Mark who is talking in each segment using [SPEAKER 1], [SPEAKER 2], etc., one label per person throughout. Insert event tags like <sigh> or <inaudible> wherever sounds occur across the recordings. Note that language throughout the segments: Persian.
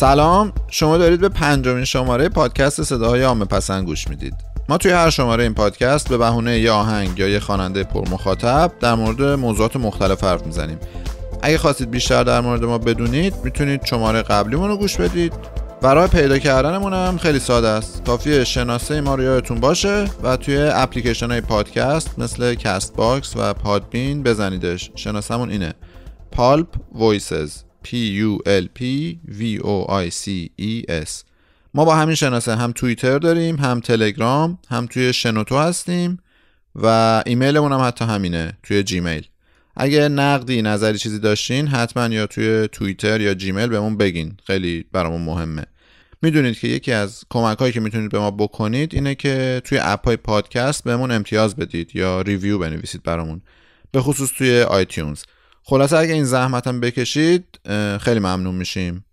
[SPEAKER 1] سلام شما دارید به پنجمین شماره پادکست صداهای عامه پسند گوش می‌دید. ما توی هر شماره این پادکست به بهونه یه آهنگ یا یه خواننده پرمخاطب در مورد موضوعات مختلف حرف می‌زنیم. اگه خواستید بیشتر در مورد ما بدونید می‌تونید شماره قبلیمون رو گوش بدید. و راه پیدا کردنمون هم خیلی ساده است. کافیه شناسه ما رو یادتون باشه و توی اپلیکیشن های پادکست مثل Castbox و Podbean بزنیدش. شناسمون اینه. Pulp Voices P U L P V O I C E S. ما با همین شناسه هم توییتر داریم هم تلگرام هم توی شنوتو هستیم و ایمیلمون هم حتی همینه توی جیمیل. اگه نقدی نظری چیزی داشتین حتما یا توی توییتر یا جیمیل بهمون بگین. خیلی برامون مهمه. می‌دونید که یکی از کمک هایی که می‌تونید به ما بکنید اینه که توی app های پادکست بهمون امتیاز بدید یا review بنویسید برامون. به خصوص توی آیتیونز. خلاصه اگه این زحمتم بکشید خیلی ممنون میشیم.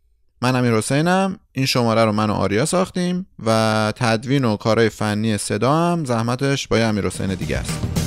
[SPEAKER 1] من امیر حسینم این شماره رو من و آریا ساختیم و تدوین و کارهای فنی صدا هم زحمتش با امیر حسین دیگه است.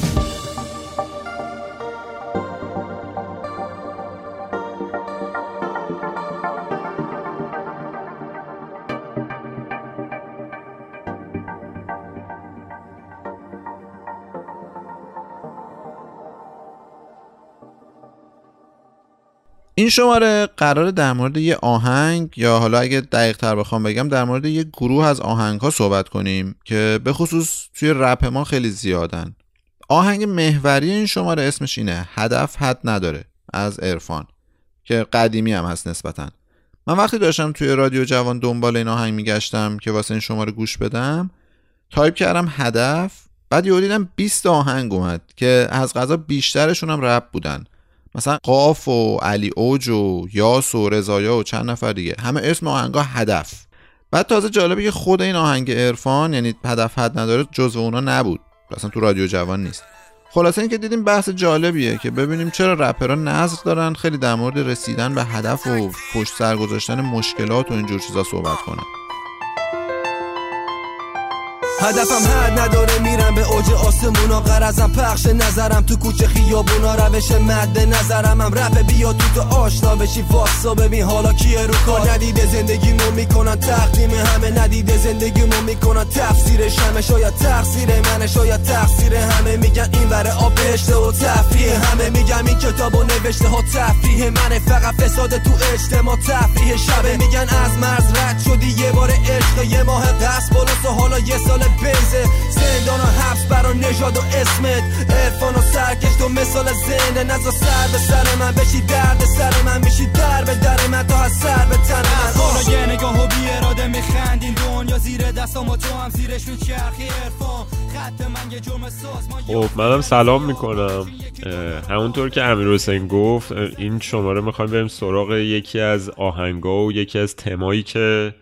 [SPEAKER 1] این شماره قراره در مورد یه آهنگ یا حالا اگه دقیق تر بخوام بگم در مورد یه گروه از آهنگ ها صحبت کنیم که به خصوص توی رپ ما خیلی زیادن. آهنگ محوری این شماره اسمش اینه هدف حد نداره از عرفان که قدیمی هم هست نسبتا. من وقتی داشتم توی رادیو جوان دنبال این آهنگ میگشتم که واسه این شماره گوش بدم تایپ کردم هدف بعد یهو دیدم 20 آهنگ اومد که از قضا بیشترشون هم رپ بودن. مثلا قاف و علی اوج و یاس و رضایا و چند نفر دیگه. همه اسم آهنگا هدف. بعد تازه جالبه که خود این آهنگ عرفان یعنی هدف حد نداره جزو اونا نبود. اصلا تو رادیو جوان نیست. خلاصه اینکه دیدیم بحث جالبیه که ببینیم چرا رپرها نظر دارن خیلی در مورد رسیدن به هدف و پشت سر گذاشتن مشکلات و اینجور چیزا صحبت کنن.
[SPEAKER 2] هدفم حد نداره میرم به اوج آسمونا. قرزم پخش نظرم تو کوچه خیابونا. روش مد نظرم هم رپ بیا تو تو آشنا بشی. واسا ببین حالا کیه رو کار. ندیده زندگیمو می‌کنن تقدیم همه. ندیده زندگیمو می‌کنن تفسیرش همه شاید تقصیر منه شاید تقصیر همه. میگن این بره آب و تفریح همه. میگم این کتابو نوشته ها تفریح منه. فقط فساد تو اجتماع تفریح شبه. میگن از مرز رد شدی یه بار عشق یه ماه قصد و حالا یه سال بیزه زندان و حبس برا نژاد و اسمت. ارفان و سرکش تو مثال زنده. نزا سر به سر من بشی درد سر من. میشی در به در من تا از سر به تن من. حالا یه نگاه و بی اراده میخندین دنیا زیر دستم و تو هم زیرش میچرخی ارفان خط من یه جرم
[SPEAKER 3] خب منم سلام می‌کنم. همونطور که امیر حسین گفت این شماره می‌خوایم بریم سراغ یکی از آهنگا و یکی از تمایی که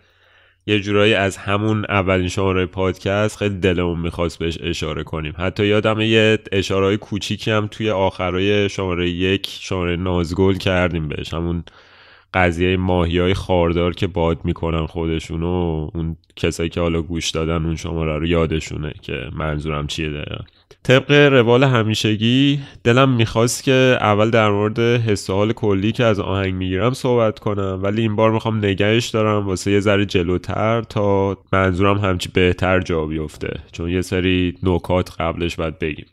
[SPEAKER 3] یه جورایی از همون اولین شماره پادکست خیلی دلمون می‌خواست بهش اشاره کنیم. حتی یادم یه اشاره کوچیکی هم توی آخرای شماره یک شماره نازگل کردیم بهش. همون قضیه ماهی های خاردار که باد می‌کنن خودشون و اون کسایی که حالا گوش دادن اون شماره رو یادشونه که منظورم چیه دقیقا. طبق روال همیشگی دلم می‌خواست که اول در مورد حس کلی که از آهنگ می‌گیرم صحبت کنم ولی این بار می‌خوام نگهش دارم واسه یه ذره جلوتر تا منظورم همچی بهتر جا بیفته چون یه سری نکات قبلش باید بگیم.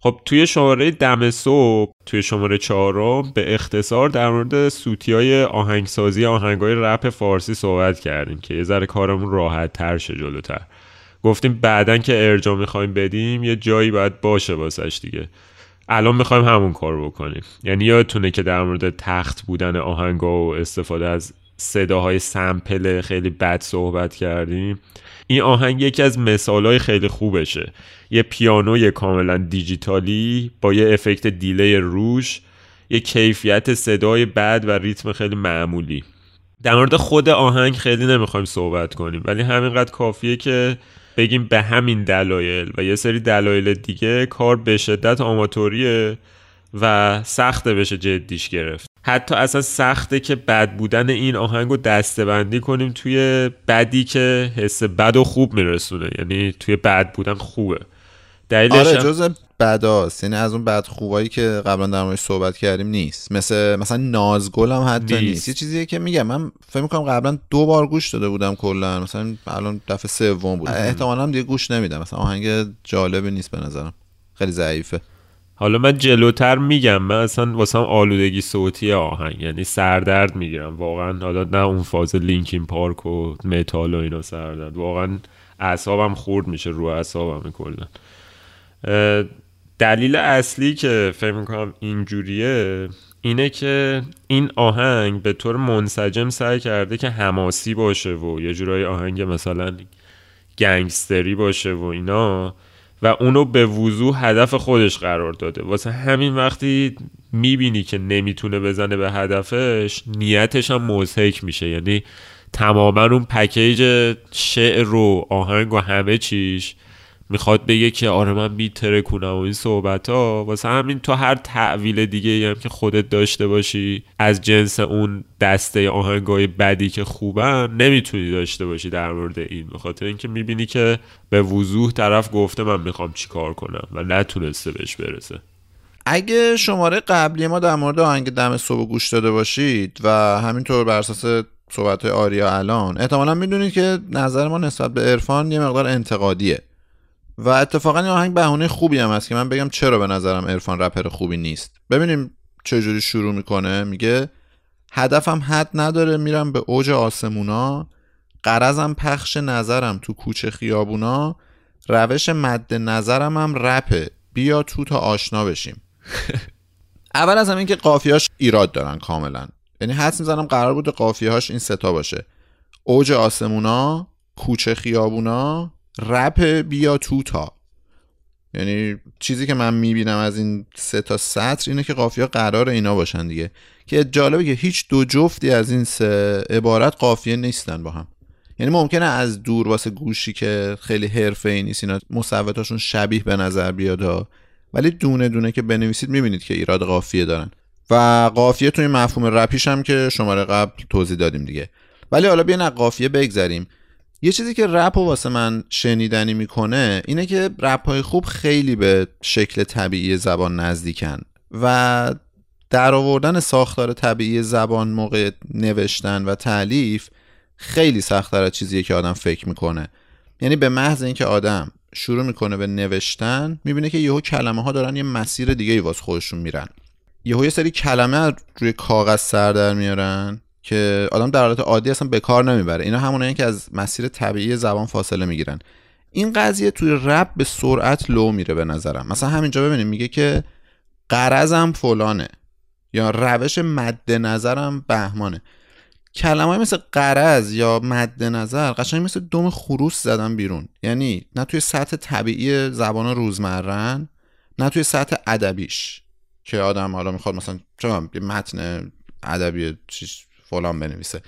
[SPEAKER 3] خب توی شماره دم صبح توی شماره چهارم به اختصار در مورد سوتی های آهنگسازی آهنگ های رپ فارسی صحبت کردیم که یه ذره کارمون راحت تر شه جلوتر. گفتیم بعدا که ارجا می‌خوایم بدیم یه جایی باید باشه واسش دیگه. الان می‌خوایم همون کار بکنیم. یعنی یادتونه که در مورد تخت بودن آهنگا و استفاده از صداهای سمپل خیلی بد صحبت کردیم. این آهنگ یکی از مثالهای خیلی خوبشه. یه پیانوی کاملا دیجیتالی با یه افکت دیلی روش یه کیفیت صدای بد و ریتم خیلی معمولی. در مورد خود آهنگ خیلی نمی‌خوایم صحبت کنیم ولی همینقدر کافیه که بگیم به همین دلایل و یه سری دلایل دیگه کار به شدت آماتوریه و سخته بشه جدیش گرفت. حتی اصلا سخته که بد بودن این آهنگ رو دسته بندی کنیم توی بدی که حس بد و خوب میرسونه. یعنی توی بد بودن خوبه.
[SPEAKER 1] دلیلش آره جز بداست. یعنی از اون بد خوبایی که قبلا در موردش صحبت کردیم نیست. مثل مثلا نازگل هم حتی نیست, نیست. یه چیزیه که میگم من فکر می‌کنم قبلا دو بار گوش داده بودم کلا. مثلا الان دفعه سوم بود. احتمالا دیگه گوش نمیدم. مثلا آهنگ جالبی نیست به نظرم. خیلی ضعیفه.
[SPEAKER 3] حالا من جلوتر میگم. من اصلا واسه آلودگی صوتی آهنگ. یعنی سردرد می‌گیرم. واقعا حالا نه اون فاز لینکین پارک و متال و اینا سردرد. واقعا اعصابم خورد میشه رو اعصابم کلا. دلیل اصلی که فکر می‌کنم اینجوریه اینه که این آهنگ به طور منسجم سعی کرده که حماسی باشه و یه جورای آهنگ مثلا گنگستری باشه و اینا و اونو به وضوح هدف خودش قرار داده. واسه همین وقتی می‌بینی که نمی‌تونه بزنه به هدفش نیتش هم مزهک میشه. یعنی تماما اون پکیج شعر و آهنگ و همه چیش می‌خواد بگه که آره من میتره کنم و این صحبت ها واسه همین تو هر تعویل دیگه هم که خودت داشته باشی از جنس اون دسته آهنگای بدی که خوبن نمی‌تونی داشته باشی در مورد این. بخاطر اینکه می‌بینی که به وضوح طرف گفته من می‌خوام چیکار کنم و نتونسته بهش برسه.
[SPEAKER 1] اگه شماره قبلی ما در مورد آهنگ دم صبح گوش داده باشید و همینطور بر اساس صحبت آریا الان احتمالا می‌دونید که نظر ما نسبت به عرفان یه مقدار انتقادیه. و اتفاقا این آهنگ بهونه خوبی هم هست که من بگم چرا به نظرم عرفان رپر خوبی نیست. ببینیم چجوری شروع می‌کنه. میگه هدفم حد نداره میرم به اوج آسمونا. قرضم پخش نظرم تو کوچه خیابونا. روش مد نظرم هم رپه. بیا تو تا آشنا بشیم. <laughs> اول از همین که قافیاش ایراد دارن کاملا. یعنی حدس می‌زنم قرار بود قافیهاش این ستا باشه. اوج آسمونا کوچه خیابونا رپ بیا توتا. یعنی چیزی که من می‌بینم از این سه تا سطر اینه که قافیه قرار اینا باشن دیگه. که جالبه که هیچ دو جفتی از این سه عبارت قافیه نیستن با هم. یعنی ممکنه از دور واسه گوشی که خیلی حرفه ای نیست اینا مصوتاشون شبیه به نظر بیاد ولی دونه دونه که بنویسید می‌بینید که ایراد قافیه دارن. و قافیه توی مفهوم رپیش هم که شماره قبل توضیح دادیم دیگه. ولی حالا بیاین از قافیه بگذریم. یه چیزی که رپ و واسه من شنیدنی می‌کنه اینه که رپ های خوب خیلی به شکل طبیعی زبان نزدیکن و در آوردن ساختار طبیعی زبان موقع نوشتن و تعلیف خیلی سختتر از چیزیه که آدم فکر می‌کنه. یعنی به محض اینکه آدم شروع می‌کنه به نوشتن می‌بینه که یهو کلمه ها دارن یه مسیر دیگه ای واس خودشون میرن. یهو یه سری کلمه روی کاغذ سر در میارن. که آدم در حالت عادی اصلا به کار نمی‌بره. اینا همونه که از مسیر طبیعی زبان فاصله می‌گیرن. این قضیه توی رپ به سرعت لو میره به نظرم. مثلا همینجا ببینیم میگه که قرضم فلانه یا روش مد نظرم بهمانه. کلمه مثل قرض یا مد نظر قشنگ مثل دم خروس زدن بیرون. یعنی نه توی سطح طبیعی زبان روزمرن نه توی سطح ادبیش. که آدم حالا می‌خواد مثلا چه متن ادبی فلان بنویسه.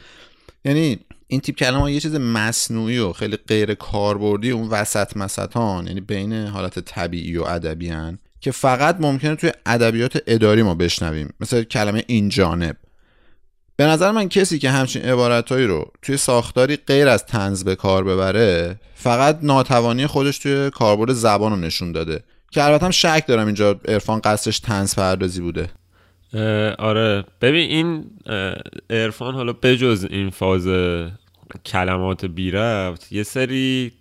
[SPEAKER 1] یعنی این تیپ کلمه یه چیز مصنوعی و خیلی غیر کاربردی اون وسط مسطان یعنی بین حالت طبیعی و ادبی که فقط ممکنه توی ادبیات اداری ما بشنویم. مثل کلمه این جانب. به نظر من کسی که همچین عبارتهایی رو توی ساختاری غیر از تنز به کار ببره فقط ناتوانی خودش توی کاربرد زبان رو نشون داده. که البته هم شک دارم اینجا عرفان قصدش تنز پردازی بوده.
[SPEAKER 3] آره. ببین این ارفان حالا بجز این فاز کلمات بی رفت یه سری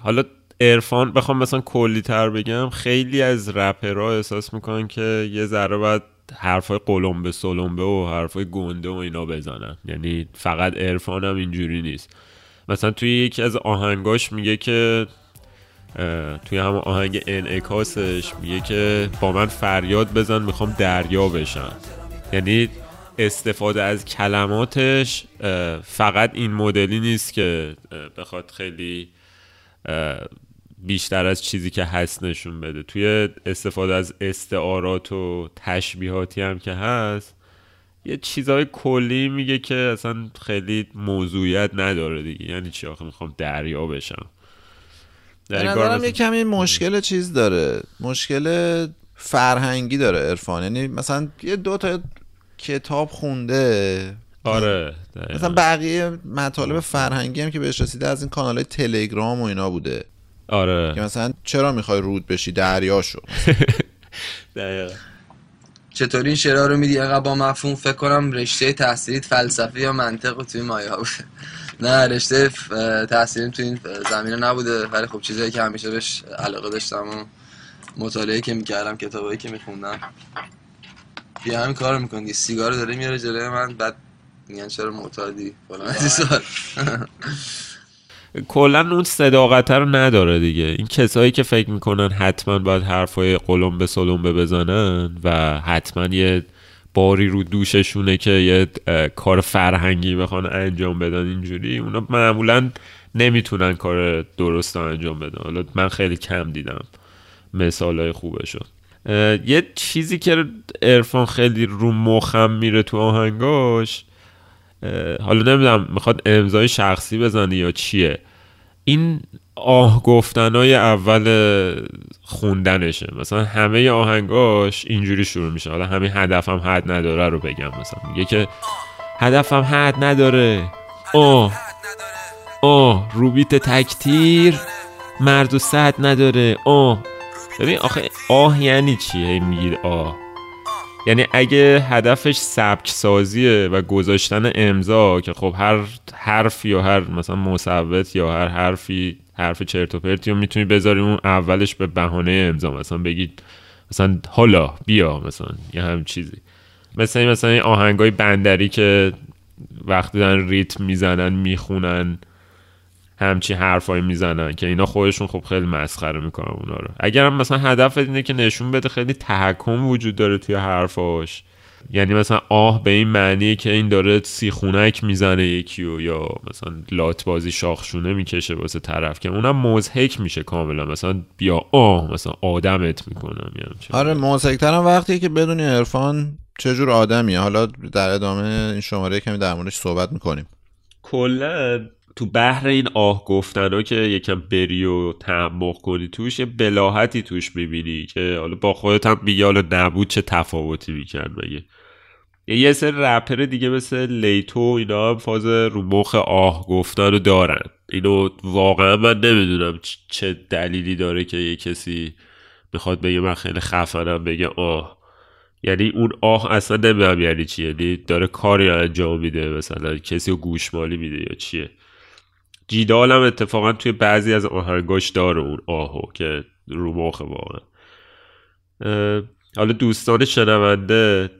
[SPEAKER 3] حالا ارفان بخوام مثلا کلی تر بگم خیلی از رپرها احساس می‌کنن که یه ذره باید حرفای قلمبه سلمبه و حرفای گنده و اینا بزنن. یعنی فقط ارفان هم اینجوری نیست. مثلا توی یکی از آهنگاش میگه که توی همون آهنگ انعکاسش میگه که با من فریاد بزن می‌خوام دریا بشم. یعنی استفاده از کلماتش فقط این مدلی نیست که بخواد خیلی بیشتر از چیزی که هست نشون بده. توی استفاده از استعارات و تشبیهاتی هم که هست یه چیزهای کلی میگه که اصلا خیلی موضوعیت نداره دیگه. یعنی چی آخه؟ می‌خوام دریا بشم.
[SPEAKER 1] به نظرم یه کمی مشکل چیز داره. مشکل فرهنگی داره ارفان یعنی مثلا یه دو تا کتاب خونده.
[SPEAKER 3] آره
[SPEAKER 1] مثلا بقیه مطالب فرهنگی هم که بهش رسیده از این کانال های تلگرام و اینا بوده.
[SPEAKER 3] آره.
[SPEAKER 1] که مثلا چرا می‌خوای رود بشی؟ دریا شو. <laughs>
[SPEAKER 3] دقیقا.
[SPEAKER 4] چطوری این شعرها رو میدی؟ اینقدر با مفهوم فکر کنم رشته تحصیلیت فلسفه یا منطق توی مایه بوده. نه رشته تحصیلیم تو این زمینه نبوده ولی خب چیزایی که همیشه بهش علاقه داشتم و مطالعه که می‌کردم کتابایی که میخوندم. بیا همین کار می‌کنی سیگار داره میاره جلوی من بعد میگن چرا معتادی؟ فلان <laughs>
[SPEAKER 3] کلا اون صداقت رو نداره دیگه. این کسایی که فکر می‌کنن حتما باید حرفای قلم به سلم بزنن و حتما یه باری رو دوششونه که یه کار فرهنگی بخوان انجام بدن اینجوری اونا معمولا نمی‌تونن کار درست انجام بدن. حالا من خیلی کم دیدم مثال های خوبشو. اه، یه چیزی که ارفان خیلی رو مخم میره تو آهنگاش حالا نمی‌دونم می‌خواد امضای شخصی بزنه یا چیه. این آه گفتنای اول خوندنشه. مثلا همه آهنگاش اینجوری شروع میشه. حالا همین هدفم حد نداره رو بگم مثلا. میگه که هدفم حد نداره. آه. آه. روبیت تکتیر مرد و صد نداره. آه. ببین آخه آه یعنی چیه هی میگید آه. یعنی اگه هدفش سبک سازیه و گذاشتن امضا که خب هر حرف یا هر مثلا مصوت یا هر حرفی حرف چرت و پرتی رو می‌تونی بذاری اون اولش به بهانه امضا. مثلا بگید مثلا حالا بیا مثلا یه هم چیزی. مثل این مثلا این آهنگای بندری که وقتی دارن ریتم می‌زنن می‌خونن. همچی حرفایی می‌زنن که اینا خودشون خب خیلی مسخره می‌کنن اونا رو. اگر هم مثلا هدف اینه که نشون بده خیلی تحکم وجود داره توی حرفاش. یعنی مثلا آه به این معنیه که این داره سیخونک می‌زنه یکی و یا مثلا لات بازی شاخشونه می‌کشه واسه طرف که اونم مزهک میشه کاملا. مثلا بیا آه مثلا آدمت می‌کنم یعنی
[SPEAKER 1] آره موسیقتر هم وقتیه که بدونی عرفان چجور آدمیه. حالا در ادامه این شماره کمی در موردش صحبت می‌کنیم.
[SPEAKER 3] کلا تو بحر این آه گفتن که یکم بری و تعمق کنی توش یه بلاحتی توش می‌بینی که حالا با خودت هم میگه حالا نبود چه تفاوتی می‌کرد مگه. یه سری رپر دیگه مثل لیتو اینا هم فاز رو مخ آه گفتن رو دارن. اینو واقعا من نمی‌دونم چه دلیلی داره که یه کسی می‌خواد بگه من خیلی خفنم بگه آه. یعنی اون آه اصلا نمی‌دونم یعنی چیه یعنی داره کاری انجام میده مثلا کسی رو گوشمالی میده یا چیه. جیدال هم اتفاقا توی بعضی از آهنگاش داره اون آهو که رو مخه واقعا. حالا دوستان شنونده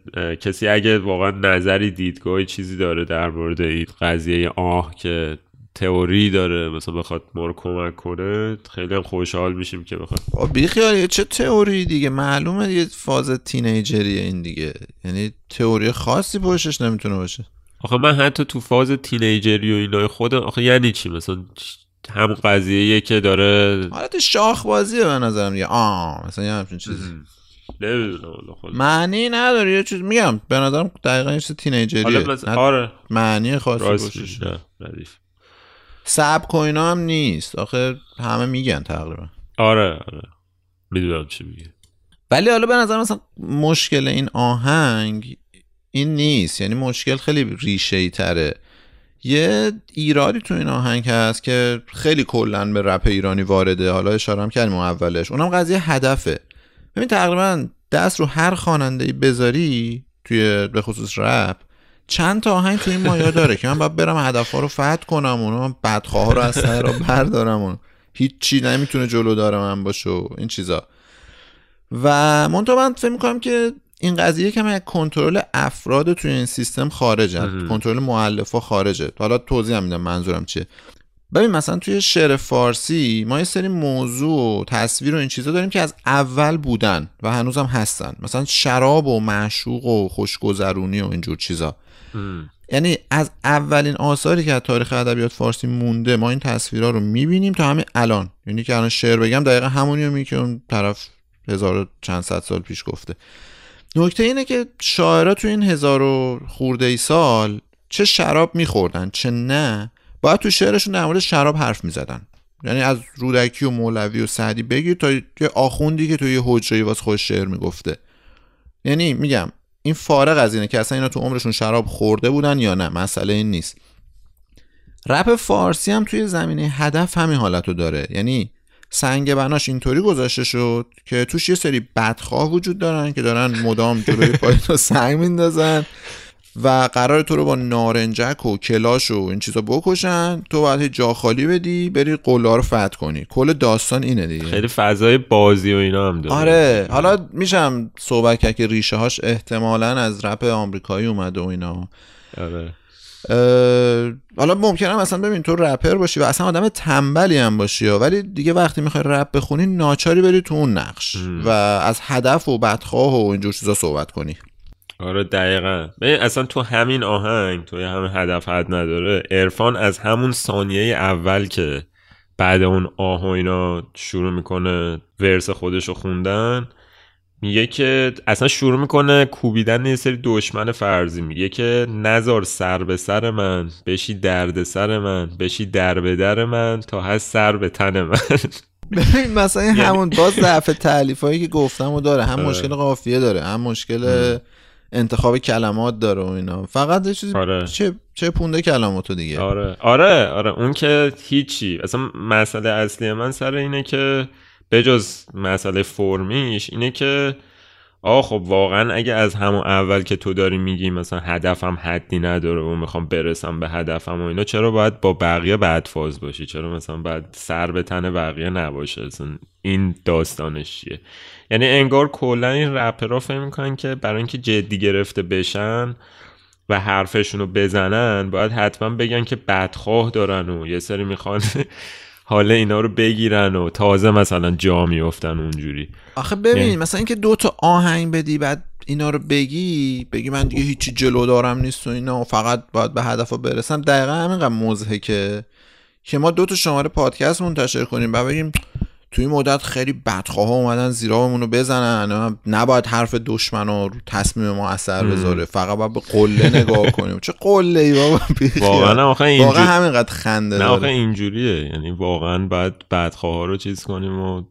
[SPEAKER 3] کسی اگه واقعا نظری دیدگاهی چیزی داره در مورد این قضیه آه که تئوری داره مثلا بخواد ما رو کمک کنه خیلی هم خوشحال میشیم که بخواد.
[SPEAKER 1] بیخیال چه تئوری دیگه؟ معلومه یه فاز تینیجریه این دیگه. یعنی تئوری خاصی پشتش نمی‌تونه باشه.
[SPEAKER 3] آخه من حتی تو فاز تینیجری و اینای خودم آخه یعنی چی؟ مثلا همون قضیه که داره
[SPEAKER 1] حالت شاخ بازیه به نظرم دیگه. آه مثلا یه همچین چیزی. معنی نداره یه چیز میگم. به نظرم دقیقا یه چیز تینیجریه.
[SPEAKER 3] آره.
[SPEAKER 1] معنی خاصی و اینا هم نیست. آخه همه میگن تقریبا.
[SPEAKER 3] آره آره. می‌دونم چی میگه
[SPEAKER 1] ولی حالا به نظر مثلا مشکل این آهنگ این نیست. یعنی مشکل خیلی ریشه ای تره. یه ایرادی تو این آهنگ هست که خیلی کلا به رپ ایرانی وارده. حالا اشاره هم کردیم اولش. اونم قضیه هدفه. ببین تقریبا دست رو هر خواننده بذاری توی به خصوص رپ چند تا آهنگ تو این مایا داره که من باید برم هدفها رو فتح کنم اونو بدخواه رو از سر رو بردارم اون هیچی نمی‌تونه جلو داره من باشه این چیزا. و منتها من فکر می‌کنم که این قضیه که من کنترل افراد توی این سیستم خارجه. کنترل مؤلفا خارجه. حالا توضیح هم میدم منظورم چیه. ببین مثلا توی شعر فارسی ما یه سری موضوع و تصویر و این چیزا داریم که از اول بودن و هنوزم هستن. مثلا شراب و معشوق و خوشگذرونی و اینجور چیزا. یعنی از اولین آثاری که از تاریخ ادبیات فارسی مونده ما این تصویرها رو می‌بینیم تا همین الان. یعنی که الان شعر بگم دقیقا همونی که اون طرف هزار چند صد سال پیش گفته. نکته اینه که شاعرها تو این هزار و خورده ای سال چه شراب میخوردن چه نه باید تو شعرشون در مورد شراب حرف می‌زدن. یعنی از رودکی و مولوی و سعدی بگیر تا یه آخوندی که تو یه حجره واسه خودش شعر می‌گفته. یعنی میگم این فارغ از اینه که اصلا اینا تو عمرشون شراب خورده بودن یا نه مسئله این نیست. رپ فارسی هم توی زمینه هدف همین حالت رو داره. یعنی سنگ بناش اینطوری گذاشته شد که توش یه سری بدخواه وجود دارن که دارن مدام جلوی <laughs> پای تو سنگ میندازن و قرار تو رو با نارنجک و کلاش و این چیزا بکشن. تو باید جا خالی بدی بری قلا رو فتح کنی. کل داستان اینه دیگه.
[SPEAKER 3] خیلی فضای بازی و اینا هم داره.
[SPEAKER 1] آره. حالا میشم صحبت کرد که ریشه هاش احتمالا از رپ آمریکایی اومده و اینا.
[SPEAKER 3] آره.
[SPEAKER 1] حالا ممکنه مثلا ببین تو رپر باشی و اصلا آدم تنبلی هم باشی. ولی دیگه وقتی می‌خوای رپ بخونی ناچاری بری تو اون نقش و از هدف و بدخواه و اینجور چیزا صحبت کنی
[SPEAKER 3] آره دقیقا ببین اصلا تو همین آهنگ تو همین هدف حد نداره عرفان از همون ثانیه اول که بعد اون آه و اینا شروع می‌کنه ورس خودش رو خوندن میگه که اصلا شروع می‌کنه کوبیدن یه سری دشمن فرضی. میگه که نزار سر به سر من بشی درد سر من بشی در به در من تا هست سر به تن من. <laughs>
[SPEAKER 1] ببین مثلا این همون باز ضعف تعلیف هایی که گفتم و داره هم
[SPEAKER 3] آره.
[SPEAKER 1] مشکل قافیه داره هم مشکل انتخاب کلمات داره و اینا. فقط یه چیزی
[SPEAKER 3] آره.
[SPEAKER 1] چه چه پونده کلماتو دیگه.
[SPEAKER 3] آره. آره آره. اون که هیچی. اصلا مسئله اصلی من سر اینه که بجز مسئله فرمیش اینه که آه خب واقعا اگه از همون اول که تو داری میگی مثلا هدفم حدی نداره و می‌خوام برسم به هدفم و اینا چرا باید با بقیه بعد فاز باشی؟ چرا مثلا باید سر به تن بقیه نباشه؟ این داستانش چیه؟ یعنی انگار کلا این رپرها فکر می‌کنن که برای اینکه جدی گرفته بشن و حرفشون رو بزنن باید حتما بگن که بدخواه دارن و یه سری می‌خوان حال اینا رو بگیرن و تازه مثلا جا میفتن اونجوری.
[SPEAKER 1] آخه ببین
[SPEAKER 3] یعنی-
[SPEAKER 1] مثلا اینکه دو تا آهنگ بدی بعد اینا رو بگی بگی من دیگه هیچی جلو دارم نیست و اینا و فقط باید به هدف برسم دقیقا همینقدر مضحکه که ما دو تا شماره پادکست منتشر کنیم و بگیم توی این مدت خیلی بدخواه ها اومدن زیرابمون رو بزنن. نباید حرف دشمن رو رو تصمیم ما اثر بذاره. فقط باید به قله نگاه کنیم. چه قله ای بابا. <laughs>
[SPEAKER 3] واقعا آخه
[SPEAKER 1] واقعا
[SPEAKER 3] اینجوری
[SPEAKER 1] همینقدر خنده
[SPEAKER 3] نه آخه اینجوریه. یعنی واقعا باید بدخواه ها رو چیز کنیم و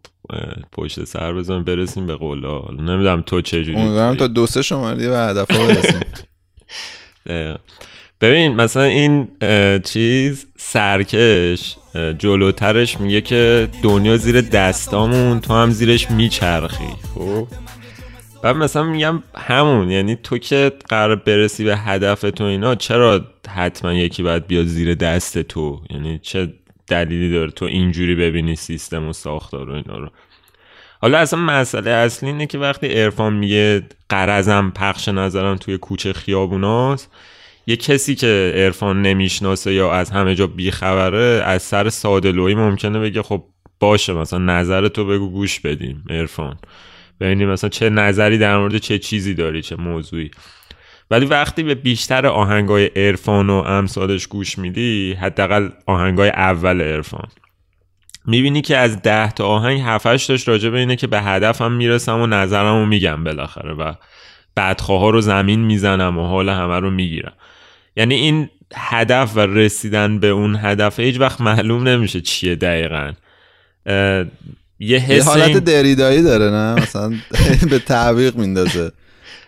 [SPEAKER 3] پشت سر بزنیم برسیم به حالا نمی‌دونم تو چجوری
[SPEAKER 1] امیدوارم تا دو سه شماره به هدف ها برسیم. <laughs>
[SPEAKER 3] ببین مثلا این چیز سرکش جلوترش میگه که دنیا زیر دستامون تو هم زیرش میچرخی. خب؟ بعد مثلا میگم همون یعنی تو که قرار برسی به هدف تو اینا چرا حتما یکی باید بیاد زیر دست تو؟ یعنی چه دلیلی داره تو اینجوری ببینی سیستم و ساختار و اینا رو؟ حالا اصلا مسئله اصلی اینه که وقتی ارفان میگه قرضم پخش نظرم توی کوچه خیابوناست یه کسی که عرفان نمی‌شناسه یا از همه جا بیخبره از سر سادلویی ممکنه بگه خب باشه مثلا نظر تو بگو گوش بدیم عرفان. ببینیم مثلا چه نظری در مورد چه چیزی داری چه موضوعی. ولی وقتی به بیشتر آهنگای عرفان و امثالش گوش میدی حداقل آهنگای اول عرفان. می‌بینی که از ده تا آهنگ هفتش داشت راجع به اینه که به هدفم می‌رسم و نظرم رو میگم بالاخره و بدخواه رو زمین می‌زنم و حال همه رو می‌گیرم. یعنی این هدف و رسیدن به اون هدف هیچ وقت معلوم نمیشه چیه دقیقا. یه حس
[SPEAKER 1] حالت
[SPEAKER 3] این-
[SPEAKER 1] دریدایی داره نه؟ مثلا <laughs> به تعویق میندازه.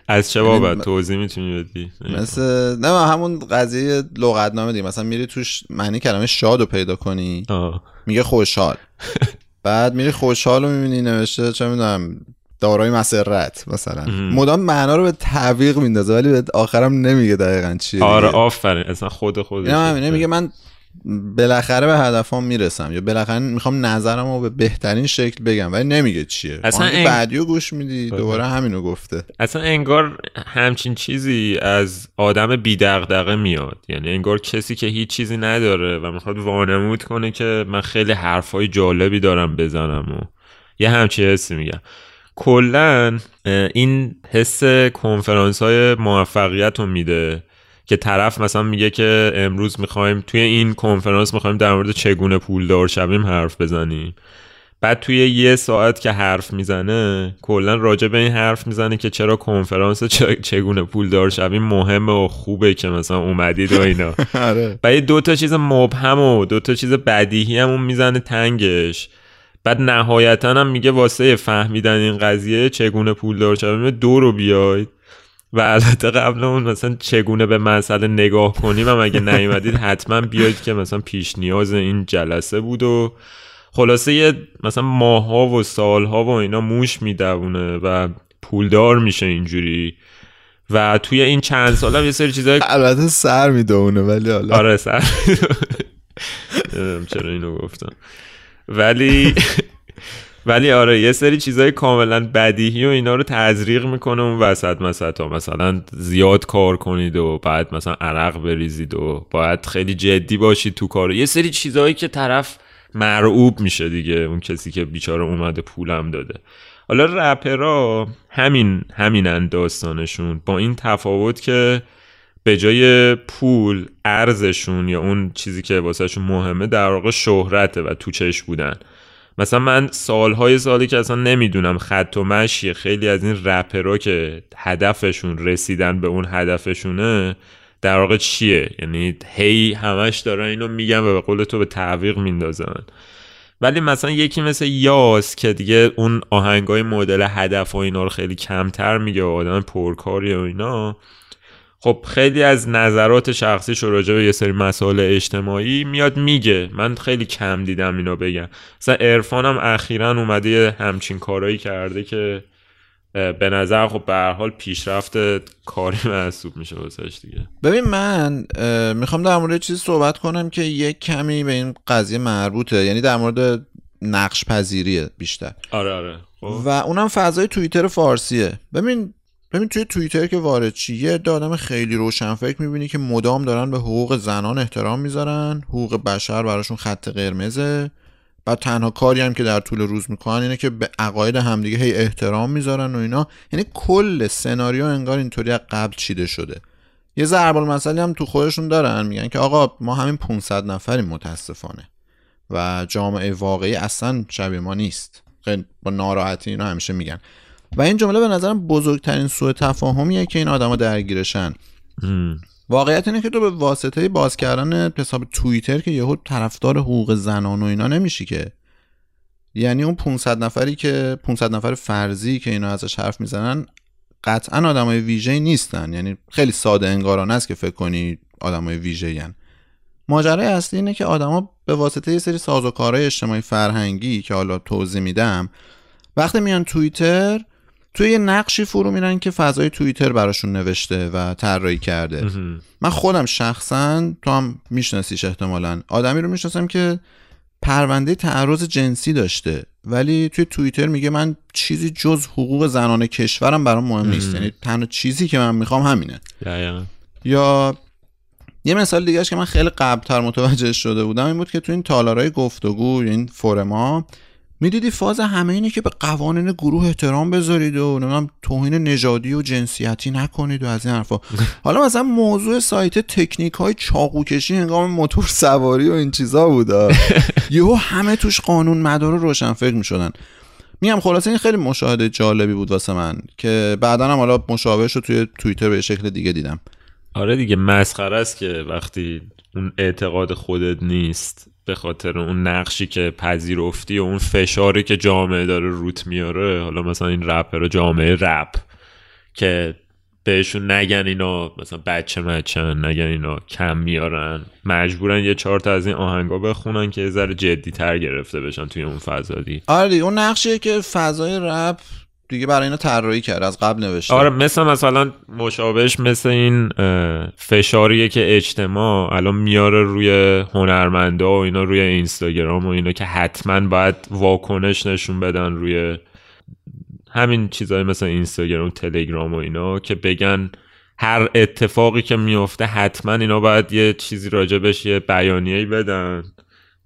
[SPEAKER 3] از چه
[SPEAKER 1] یعنی
[SPEAKER 3] بابت توضیح می‌تونی بدی؟
[SPEAKER 1] مثل نه همون قضیه لغتنامه دیگه. مثلا میری توش معنی کلمه شاد رو پیدا کنی
[SPEAKER 3] آه.
[SPEAKER 1] میگه خوشحال. <laughs> بعد میری خوشحال رو می‌بینی نوشته چه می‌دونم دارای مسرت مثلا. مدام معنا رو به تعویق میندازه ولی به آخرم نمیگه دقیقا چیه
[SPEAKER 3] آره. آفرین. اصلا خود خودش
[SPEAKER 1] همینه میگه من بالاخره به هدفم می‌رسم. یا بالاخره می‌خوام نظرم رو به بهترین شکل بگم ولی نمیگه چیه.
[SPEAKER 3] اصلا
[SPEAKER 1] آهنگ
[SPEAKER 3] این-
[SPEAKER 1] بعدی رو گوش میدی
[SPEAKER 3] آره.
[SPEAKER 1] دوباره همینو گفته.
[SPEAKER 3] اصلا انگار همچین چیزی از آدم بیدغدغه میاد. یعنی انگار کسی که هیچ چیزی نداره و می‌خواد وانمود کنه که من خیلی حرفای جالبی دارم بزنم و یه همچی حسی میگم. کلا این حس کنفرانس های موفقیت رو میده که طرف مثلا میگه که امروز می‌خوایم توی این کنفرانس می‌خوایم در مورد چگونه پولدار شویم حرف بزنیم. بعد توی یه ساعت که حرف می‌زنه کلا راجع به این حرف می‌زنه که چرا کنفرانس چگونه پولدار شویم مهمه و خوبه که مثلا اومدید و اینا. <laughs>
[SPEAKER 1] آره.
[SPEAKER 3] و یه دو تا چیز مبهم و دو تا چیز بدیهی هم اون می‌زنه تنگش. بعد نهایتا هم میگه واسه فهمیدن این قضیه چگونه پولدار شویم دو رو بیاید. و البته قبل اون مثلا چگونه به مسئله نگاه کنیم هم اگه نیومدید حتما بیاید که مثلا پیش نیاز این جلسه بود و خلاصه یه مثلا ماها و سالها و اینا موش می‌دونه و پولدار میشه اینجوری. و توی این چند سال هم یه سری چیزای
[SPEAKER 1] البته سر می‌دونه ولی حالا.
[SPEAKER 3] آره سر <laughs> چرا اینو گفتم. ولی <laughs> ولی آره یه سری چیزای کاملا بدیهی و اینا رو تزریق می‌کنه اون وسط مثلا. مثلا زیاد کار کنید و بعد مثلا عرق بریزید و باید خیلی جدی باشید تو کار. یه سری چیزهایی که طرف مرعوب میشه دیگه اون کسی که بیچاره اومده پولم داده. حالا رپرا همین همینن داستانشون. با این تفاوت که به جای پول ارزشون یا اون چیزی که واسهشون مهمه در واقع شهرته و تو چش بودن. مثلا من سالهای سالی که اصلا نمی‌دونم خط و مشی خیلی از این رپرها که هدفشون رسیدن به اون هدفشونه در واقع چیه؟ یعنی هی همش دارن اینو میگن و به قول تو به تعویق میندازن. ولی مثلا یکی مثل یاس که دیگه اون آهنگای مدل هدف و اینا رو خیلی کمتر میگه و آدم پرکاری و اینا خب خیلی از نظرات شخصیش راجع به یه سری مسائل اجتماعی میاد میگه. من خیلی کم دیدم اینو بگم. مثلا عرفانم اخیرا اومده یه همچین کارایی کرده که به نظر خب به حال پیشرفت کاری <laughs> محسوب میشه واسش دیگه.
[SPEAKER 1] ببین من می‌خوام در مورد چیزی صحبت کنم که یک کمی به این قضیه مربوطه. یعنی در مورد نقش پذیریه بیشتر.
[SPEAKER 3] آره آره. خب.
[SPEAKER 1] و اونم فضای توییتر فارسیه. ببین ببین توی توییتر که وارد چی یه آدم خیلی روشن فکر می‌بینی که مدام دارن به حقوق زنان احترام می‌ذارن حقوق بشر براشون خط قرمزه. و تنها کاری هم که در طول روز می‌کنن اینه که به عقاید همدیگه هی احترام می‌ذارن و اینا. یعنی کل سناریو انگار اینطوری از قبل چیده شده. یه ضرب المثلی هم تو خودشون دارن میگن که آقا ما همین 500 نفریم متاسفانه. و جامعه واقعی اصلا شبیه ما نیست. خیلی با ناراحتی اینا همیشه میگن. و این جمله به نظرم بزرگترین سوء تفاهمیه که این آدما درگیرشن. واقعیت اینه که تو به واسطه باز کردن حساب توییتر که یهو طرفدار حقوق زنان و اینا نمیشی که. یعنی اون 500 نفری که 500 نفر فرضی که اینا ازش حرف می‌زنن قطعا آدمای ویژه نیستن. یعنی خیلی ساده انگارانه است که فکر کنی آدمای ویژه یعنی. ماجرای اصلی اینه که آدما به واسطه یه سری سازوکارهای اجتماعی فرهنگی که حالا توضیح میدم وقتی میان توییتر توی یه نقشی فرو میرن که فضای توییتر براشون نوشته و طراحی کرده. من خودم شخصا تو هم میشناسیش احتمالا. آدمی رو می‌شناسم که پرونده تعرض جنسی داشته ولی توی توییتر میگه من چیزی جز حقوق زنان کشورم برام مهم نیست. یعنی تنها چیزی که من می‌خوام همینه. یا یه مثال دیگهش که من خیلی قبلتر متوجه شده بودم این بود که تو این تالارای گفتگو این فورما می‌دیدی فاز همه اینه که به قوانین گروه احترام بذارید و نمی‌دونم توهین نژادی و جنسیتی نکنید و از این حرفا. <laughs> حالا مثلا موضوع سایت تکنیک های چاقو کشی هنگام موتور سواری و این چیزا بودا <laughs> یهو همه توش قانون مدار روشن فکر می‌شدن. میگم خلاصه این خیلی مشاهده جالبی بود واسه من که بعدا هم حالا مشابهش رو توی توییتر به شکل دیگه دیدم.
[SPEAKER 3] آره دیگه مسخره است که وقتی اون اعتقاد خودت نیست به خاطر اون نقشی که پذیرفتی و اون فشاری که جامعه داره روت میاره. حالا مثلا این رپر جامعه رپ که بهشون نگن اینا مثلا بچه مچن نگن اینا کم میارن. مجبورن یه چهار تا از این آهنگا بخونن که یه ذره جدی تر گرفته بشن توی اون فضا دی
[SPEAKER 1] آره اون نقشیه که فضای رپ دیگه برای اینا طراحی کرد از قبل نوشته.
[SPEAKER 3] آره مثل مثلا مشابهش مثل این فشاریه که اجتماع الان میاره روی هنرمندا و اینا روی اینستاگرام و اینا که حتما باید واکنش نشون بدن روی همین چیزهای مثل اینستاگرام تلگرام و اینا که بگن هر اتفاقی که میفته حتما اینا باید یه چیزی راجبش یه بیانیه‌ای بدن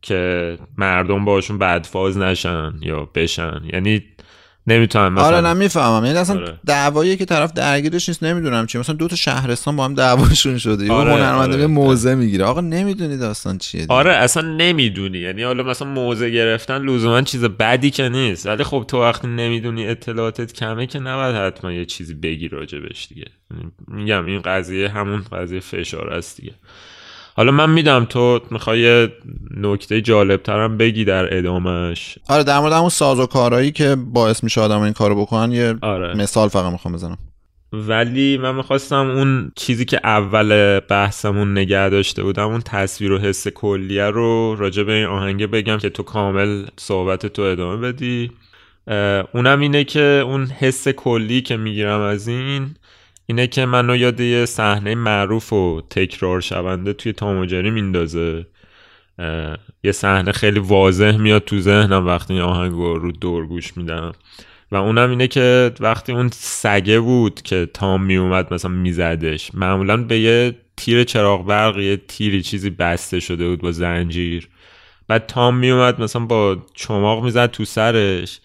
[SPEAKER 3] که مردم باشون بدفاز نشن یا بشن. یعنی نمی‌تونم مثلا
[SPEAKER 1] آره نمی‌فهمم یعنی اصلا آره. دعوایی که طرف درگیرش نیست نمی‌دونم چی. مثلا دو تا شهرستان با هم دعواشون شده. یه آره، هنرمند آره. موزه می‌گیره. آقا نمی‌دونی داستان چیه
[SPEAKER 3] دیگه. آره اصلا نمی‌دونی. یعنی حالا مثلا موزه گرفتن لزوما چیز بدی که نیست. ولی خب تو وقتی نمی‌دونی اطلاعاتت کمه که نباید حتما یه چیزی بگی راجبش دیگه. یعنی میگم این قضیه همون قضیه فشار است دیگه. حالا من میدم تو می‌خوای نکته جالب ترم بگی در ادامش
[SPEAKER 1] آره در مورد همون ساز و کارهایی که باعث میشه آدم این کارو بکنن یه آره. مثال فقط می‌خوام بزنم.
[SPEAKER 3] ولی من می‌خواستم اون چیزی که اول بحثمون نگه داشته بودم اون تصویر و حس کلیه رو راجع به این آهنگه بگم که تو کامل صحبت تو ادامه بدی. اونم اینه که اون حس کلی که می‌گیرم از این اینه که منو یاد یه صحنه معروف و تکرار شونده توی تاماجری میندازه. یه صحنه خیلی واضح میاد تو ذهنم وقتی این آهنگ رو دور گوش میدم. و اونم اینه که وقتی اون سگه بود که تام میومد مثلا میزدش معمولا به یه تیر چراغ برق یه تیری چیزی بسته شده بود با زنجیر. بعد تام میومد مثلا با چماق می‌زد تو سرش.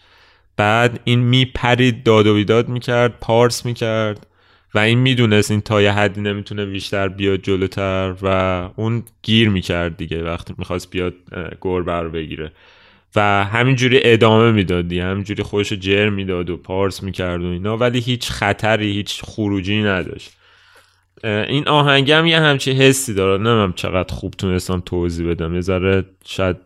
[SPEAKER 3] بعد این میپرید داد و بیداد می‌کرد پارس می‌کرد. و این می‌دونست این تا یه حدی نمی‌تونه بیشتر بیاد جلوتر و اون گیر می‌کرد دیگه وقتی می‌خواست بیاد گربه رو بگیره. و همینجوری ادامه می‌دادی همینجوری خودش جر می‌داد و پارس می‌کرد و اینا ولی هیچ خطری هیچ خروجی نداشت. این آهنگ هم یه همچی حسی داره. نمیم چقدر خوب تونستم توضیح بدم. یه ذره شاید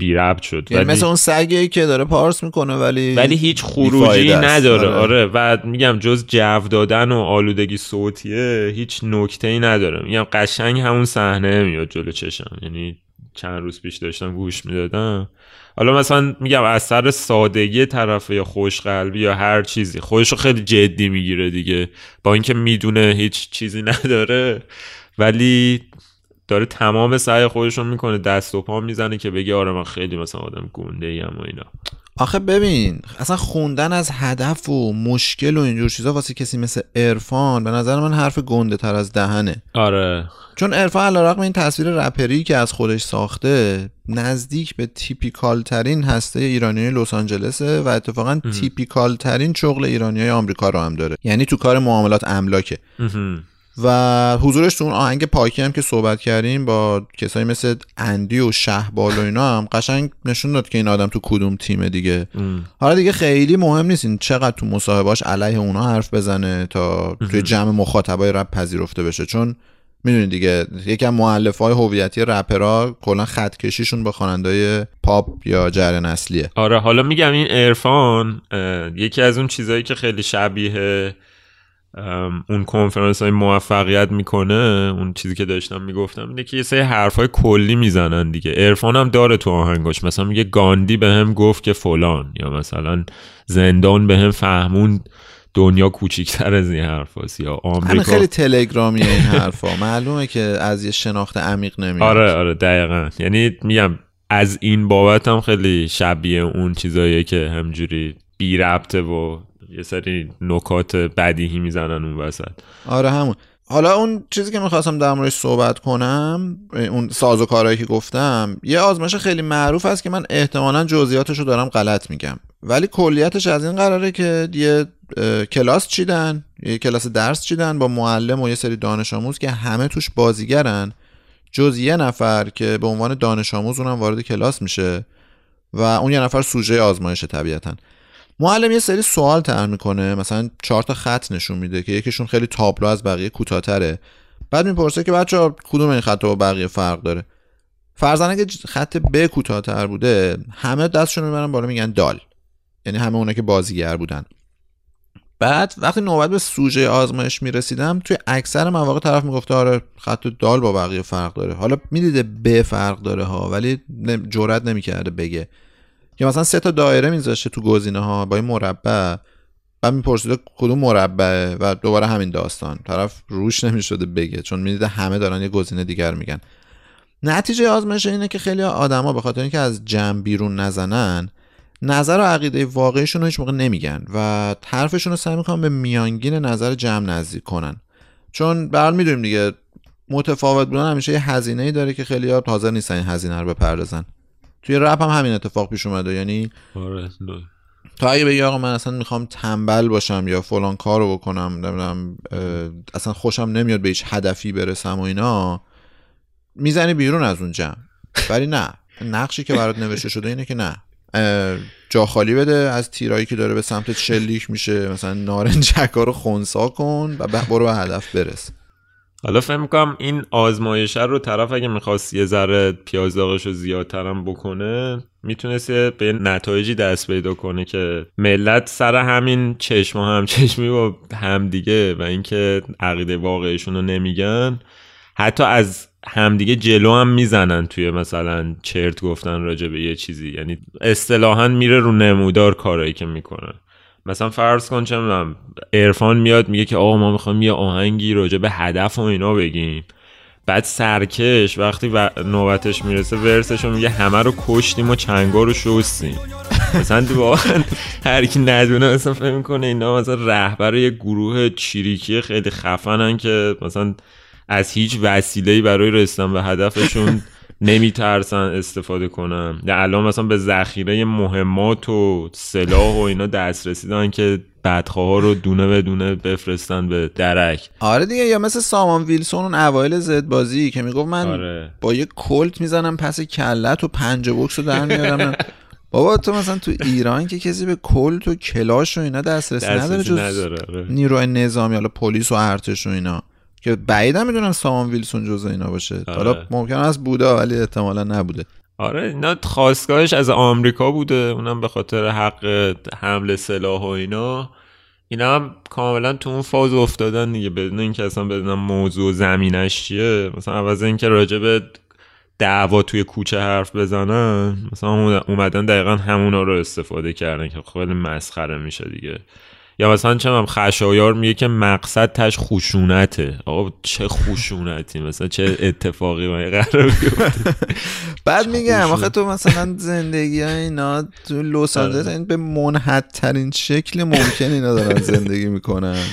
[SPEAKER 3] بی ربط شد.
[SPEAKER 1] یعنی مثل اون سگی که داره پارس می‌کنه ولی
[SPEAKER 3] ولی هیچ خروجی نداره. آره. آره. و میگم جز جو دادن و آلودگی صوتیه هیچ نکته ای نداره. میگم قشنگ همون صحنه میاد جلو چشم. یعنی چند روز پیش داشتم گوش می‌دادم. حالا مثلا میگم از سر سادگی طرف یا خوش قلبی یا هر چیزی. خودشو خیلی جدی می‌گیره دیگه. با اینکه می‌دونه هیچ چیزی نداره. ولی داره تمام سعی خودشون می‌کنه دست و پا می‌زنه که بگه آره من خیلی مثلا آدم گونده ایم و اینا.
[SPEAKER 1] آخه ببین اصلا خوندن از هدف و مشکل و اینجور چیزا واسه کسی مثل ارفان به نظر من حرف گنده تر از دهنه.
[SPEAKER 3] آره.
[SPEAKER 1] چون ارفان علیرغم این تصویر رپری که از خودش ساخته نزدیک به تیپیکال ترین هسته ایرانی لس آنجلسه و اتفاقا تیپیکال ترین شغل ایرانی آمریکا رو هم داره. یعنی تو کار معاملات املاکه. و حضورش تو اون آهنگ پاکی هم که صحبت کردیم با کسایی مثل اندی و شهبال و اینا هم قشنگ نشون داد که این آدم تو کدوم تیمه دیگه. حالا دیگه خیلی مهم نیست این چقدر تو مصاحبهاش علیه اونا حرف بزنه تا توی جمع مخاطبای رپ پذیرفته بشه. چون می‌دونید دیگه یکم معلف های هویتی رپرها کلا خط کشیشون با خواننده پاپ یا جریان اصلیه.
[SPEAKER 3] آره حالا میگم این ارفان یکی از اون چیزهایی که خیلی شبیه اون کنفرانس های موفقیت می‌کنه اون چیزی که داشتم می‌گفتم اینه که یه سری حرف های کلی می‌زنن دیگه. ارفان هم داره تو آهنگاش. مثلا میگه گاندی به هم گفت که فلان. یا مثلا زندان به هم فهمون دنیا کوچیکتر از این حرف یا آمریکا
[SPEAKER 1] خیلی تلگرامی این حرفا. معلومه که از یه شناخت عمیق نمیاد.
[SPEAKER 3] آره آره دقیقا. یعنی میگم از این بابت هم خیلی شبیه اون چیزاییه که همجوری بی ربطه و یه سری نکات بدیهی می‌زنن اون وسط.
[SPEAKER 1] آره همون. حالا اون چیزی که می‌خواستم در موردش صحبت کنم اون ساز و کارهایی که گفتم یه آزمایش خیلی معروف هست که من احتمالا جزئیاتش رو دارم غلط میگم. ولی کلیتش از این قراره که یه کلاس چیدن یه کلاس درس چیدن با معلم و یه سری دانش آموز که همه توش بازیگرن. جز یه نفر که به عنوان دانش آموز اونم وارد کلاس میشه و اون یه نفر سوژه آزمایشه طبیعتا. معلم یه سری سوال طرح می‌کنه. مثلا چهار تا خط نشون میده که یکیشون خیلی تابلو از بقیه کوتاهتره. بعد می‌پرسه که بچه کدوم این خط با بقیه فرق داره؟ فرضاً اگه خط ب کوتاهتر بوده همه دستشون می‌برن بالا میگن دال. یعنی همه اونا که بازیگر بودن. بعد وقتی نوبت به سوژه آزمایش می‌رسیدم توی اکثر مواقع طرف می‌گفته آره خط دال با بقیه فرق داره. حالا می‌دیده ب فرق داره ها ولی جرئت نمی‌کرده بگه. یا مثلا سه تا دایره میذاشته تو گزینه ها با این مربع بعد میپرسیده کدوم مربعه و دوباره همین داستان. طرف روش نمی‌شده بگه چون می‌دیده همه دارن یه گزینه دیگر میگن. نتیجه آزمایش اینه که خیلی آدما به خاطر اینکه از جمع بیرون نزنن نظر و عقیده واقعیشون رو هیچ موقع نمیگن و حرفشون رو سعی می‌کنن به میانگین نظر جمع نزدیک کنن. چون برال می‌دونیم دیگه متفاوت بودن همیشه یه هزینه ای داره که خیلی حاضر نیستن این هزینه رو بپردازن. توی رپ هم همین اتفاق پیش اومده یعنی
[SPEAKER 3] آره
[SPEAKER 1] تو اگه بگی آقا من اصلا می‌خوام تنبل باشم یا فلان کارو بکنم نمی‌دونم اصلا خوشم نمیاد به هیچ هدفی برسم و اینا می‌زنی بیرون از اون جمع. ولی نه نقشی که برات نوشته شده اینه که نه. جا خالی بده از تیرایی که داره به سمت شلیک میشه مثلا نارنجکا رو خونسا کن و برو به هدف برس.
[SPEAKER 3] حالا فهم کنم این آزمایش رو طرف اگه می‌خواست یه ذره پیازداغش رو زیادترم بکنه می‌تونست به نتایجی دست پیدا کنه که ملت سر همین چشم و همچشمی با همدیگه و اینکه عقیده واقعیشون رو نمیگن. حتی از همدیگه جلو هم می‌زنن توی مثلا چرت گفتن راجع به یه چیزی. یعنی اصطلاحا میره رو نمودار کارایی که می‌کنن مثلا فرض کن چه می‌دونم عرفان میاد میگه که آقا ما می‌خوایم یه آهنگی راجع به هدف و اینا بگیم. بعد سرکش وقتی و نوبتش می‌رسه ورسش میگه همه رو کشتیم و چنگا رو شستیم. مثلا واقعا هر کی ندونه مثلا فکر می‌کنه اینا مثلا رهبر یه گروه چیریکی خیلی خفنن که مثلا از هیچ وسیله‌ای برای رسیدن به هدفشون نمیترسن استفاده کنن یا الان مثلا به ذخیره مهمات و سلاح و اینا دسترسی دارن که بدخواه رو دونه به دونه بفرستن به درک
[SPEAKER 1] آره دیگه یا مثل سامان ویلسون اون اوایل زد بازی که می‌گفت من
[SPEAKER 3] آره.
[SPEAKER 1] با یه کلت می‌زنم پس کلت و پنجه بکس رو در میارم بابا تو مثلا تو ایران که کسی به کلت و کلاش و اینا دسترسی نداره جز
[SPEAKER 3] نداره آره.
[SPEAKER 1] نیروی نظامی حالا پلیس و ارتش و اینا که بعیدم می‌دونم سامان ویلسون جزء اینا باشه.
[SPEAKER 3] آره.
[SPEAKER 1] حالا ممکن است بوده ولی احتمالا نبوده.
[SPEAKER 3] آره اینا خواستگاهش از آمریکا بوده. اونم به خاطر حق حمل سلاح و اینا. اینا هم کاملا تو اون فاز افتادن دیگه بدون اینکه اصلا بدونم موضوع زمینش چیه. مثلا عوض اینکه راجع به دعوا توی کوچه حرف بزنن مثلا اومدن دقیقا همونا رو استفاده کردن که خیلی مسخره میشه دیگه. یا مثلا چه هم خشایار میگه که مقصد تش خشونته. آقا چه خشونتی؟ مثلا چه اتفاقی ما قرار <laughs>
[SPEAKER 1] بعد میگم آخه تو مثلا زندگی های اینا تو لس آنجلس این به منحد ترین شکل ممکن اینا دارن زندگی می‌کنن.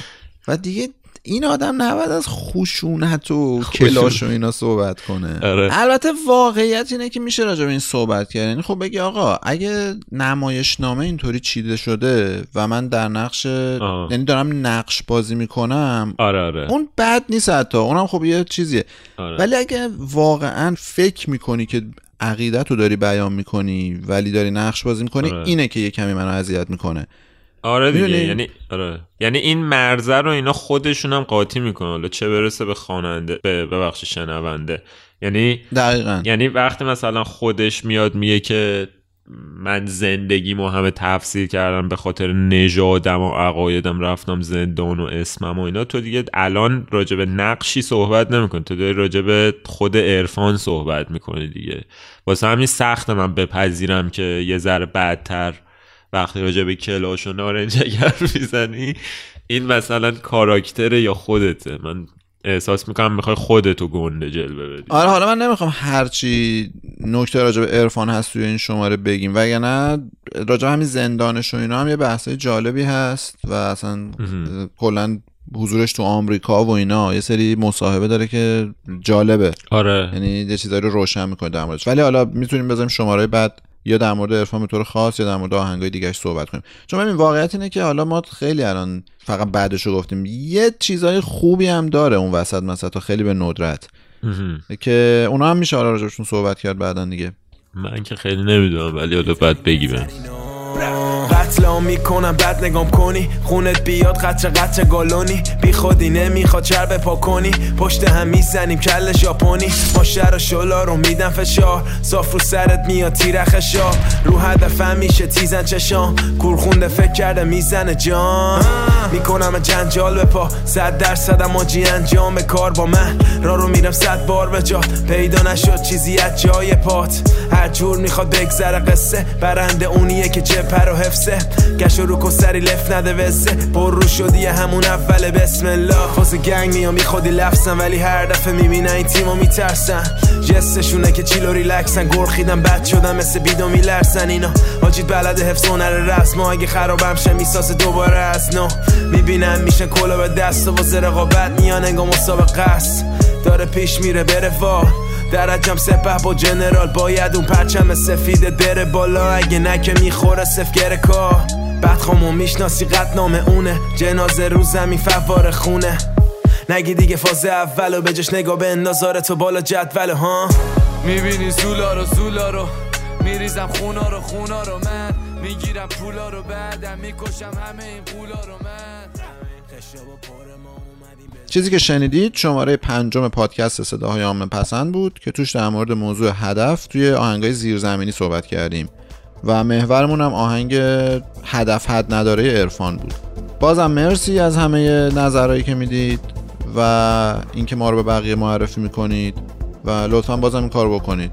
[SPEAKER 1] و دیگه این آدم نباید از خشونت و کلاش و اینا صحبت کنه
[SPEAKER 3] آره.
[SPEAKER 1] البته واقعیت اینه که میشه راجع به این صحبت کرد یعنی خب بگی آقا اگه نمایشنامه اینطوری چیده شده و من در نقش
[SPEAKER 3] آه.
[SPEAKER 1] یعنی دارم نقش بازی می‌کنم
[SPEAKER 3] آره آره
[SPEAKER 1] اون بد نیست حتی اونم خب یه چیزیه
[SPEAKER 3] آره.
[SPEAKER 1] ولی اگه واقعا فکر می‌کنی که عقیدت رو داری بیان می‌کنی ولی داری نقش بازی می‌کنی
[SPEAKER 3] آره.
[SPEAKER 1] اینه که یه کمی منو اذیت می‌کنه
[SPEAKER 3] آره دیگه
[SPEAKER 1] می‌دونی؟
[SPEAKER 3] یعنی آره. یعنی این مرزه رو اینا خودشون هم قاطی می‌کنن. حالا چه برسه به خواننده به ببخش شنونده. یعنی
[SPEAKER 1] دقیقا.
[SPEAKER 3] یعنی وقتی مثلا خودش میاد میگه که من زندگیمو همه تفسیر کردم به خاطر نژادم و عقایدم رفتم زندان و اسمم و اینا تو دیگه الان راجع به نقشی صحبت نمی‌کنی. تو داری راجع به خود عرفان صحبت می‌کنی دیگه. واسه همین سخت من بپذیرم که یه ذره بعدتر وقتی راجع به کلاش و نارنج اگر <laughs> می‌زنی این مثلا کاراکتر یا خودته. من احساس می‌کنم می‌خوای خودتو گنده جلوه بدی.
[SPEAKER 1] آره حالا من نمی‌خوام هرچی نکته راجع به عرفان هست توی این شماره بگیم. وگرنه راجع همین زندانش و اینا هم یه بحث جالبی هست و اصلا کلا حضورش تو آمریکا و اینا یه سری مصاحبه داره که جالبه.
[SPEAKER 3] آره.
[SPEAKER 1] یعنی یه چیزایی رو روشن می‌کنه در موردش. ولی حالا می‌تونیم بذاریم شماره بعد یا در مورد عرفان به طور خاص یا در مورد آهنگای دیگه صحبت کنیم. چون ببین واقعیت اینه که حالا ما خیلی الان فقط بعدش رو گفتیم. یه چیزای خوبی هم داره اون وسط مثلا تا خیلی به ندرت. که اونا هم میشه حالا راجبشون صحبت کرد بعدا دیگه.
[SPEAKER 3] من که خیلی نمی‌دونم ولی حالا بعد بگی بهم
[SPEAKER 2] قتل می‌کنم بعد نگام کنی. خونت بیاد قطر قطر گالونی. بی خودی نمی‌خواد چرب پا کنی. پشت هم می‌زنیم کل ژاپنی. ما شر و شلا رو میدم فشار. صاف رو سرت میاد تیر خشا رو هدفم میشه تیزن چشام. کورخونده فکر کرده می‌زنه جان. می‌کنم جنجال به پا. صد درصدم آجی انجام کار با من. را رو میرم صد بار به جا. پیدا نشد چیزی از جای پات. هر جور می‌خواد بگذره قصه. برنده اونیه که جبه رو حفظه گشو رو کسری لف نده وسه. پر رو شدی همون اول بسم الله. فاز گنگ میام بی خودی لفظم ولی هر دفعه می‌بینن این تیمو میترسن. جستشونه که چیلو ریلکسن. گرخیدن بد شدن مثل بیدو میلرسن اینا حاجید بلد حفظ هنر رسم. اگه خرابم شه می‌سازه دوباره از نو. می‌بینن میشن کلا به دست و واسه رقابت میان انگام مسابقه است. داره پیش میره بره وا. درجم سپه با جنرال باید اون پرچم سفید بره بالا. اگه نکه می‌خوره سفگر بعد خامو می‌شناسی قطنامه اونه. جنازه رو زمین فوار خونه. نگی دیگه فاز اول و بجاش نگاه به اندازار تو بالا جدول ها؟
[SPEAKER 5] می‌بینی زولا رو زولا رو. میریزم خونا رو خونا رو. من می‌گیرم پولا رو. بعدم می‌کشم همه این پولا رو. من
[SPEAKER 2] خشاب و ما
[SPEAKER 1] چیزی که شنیدید شماره پنجم پادکست صداهای عامه پسند بود که توش در مورد موضوع هدف توی آهنگای زیرزمینی صحبت کردیم. و محورمون هم آهنگ هدف حد نداره عرفان بود. بازم مرسی از همه نظرهایی که می‌دید و اینکه ما رو به بقیه معرفی می‌کنید و لطفا بازم این کار بکنید.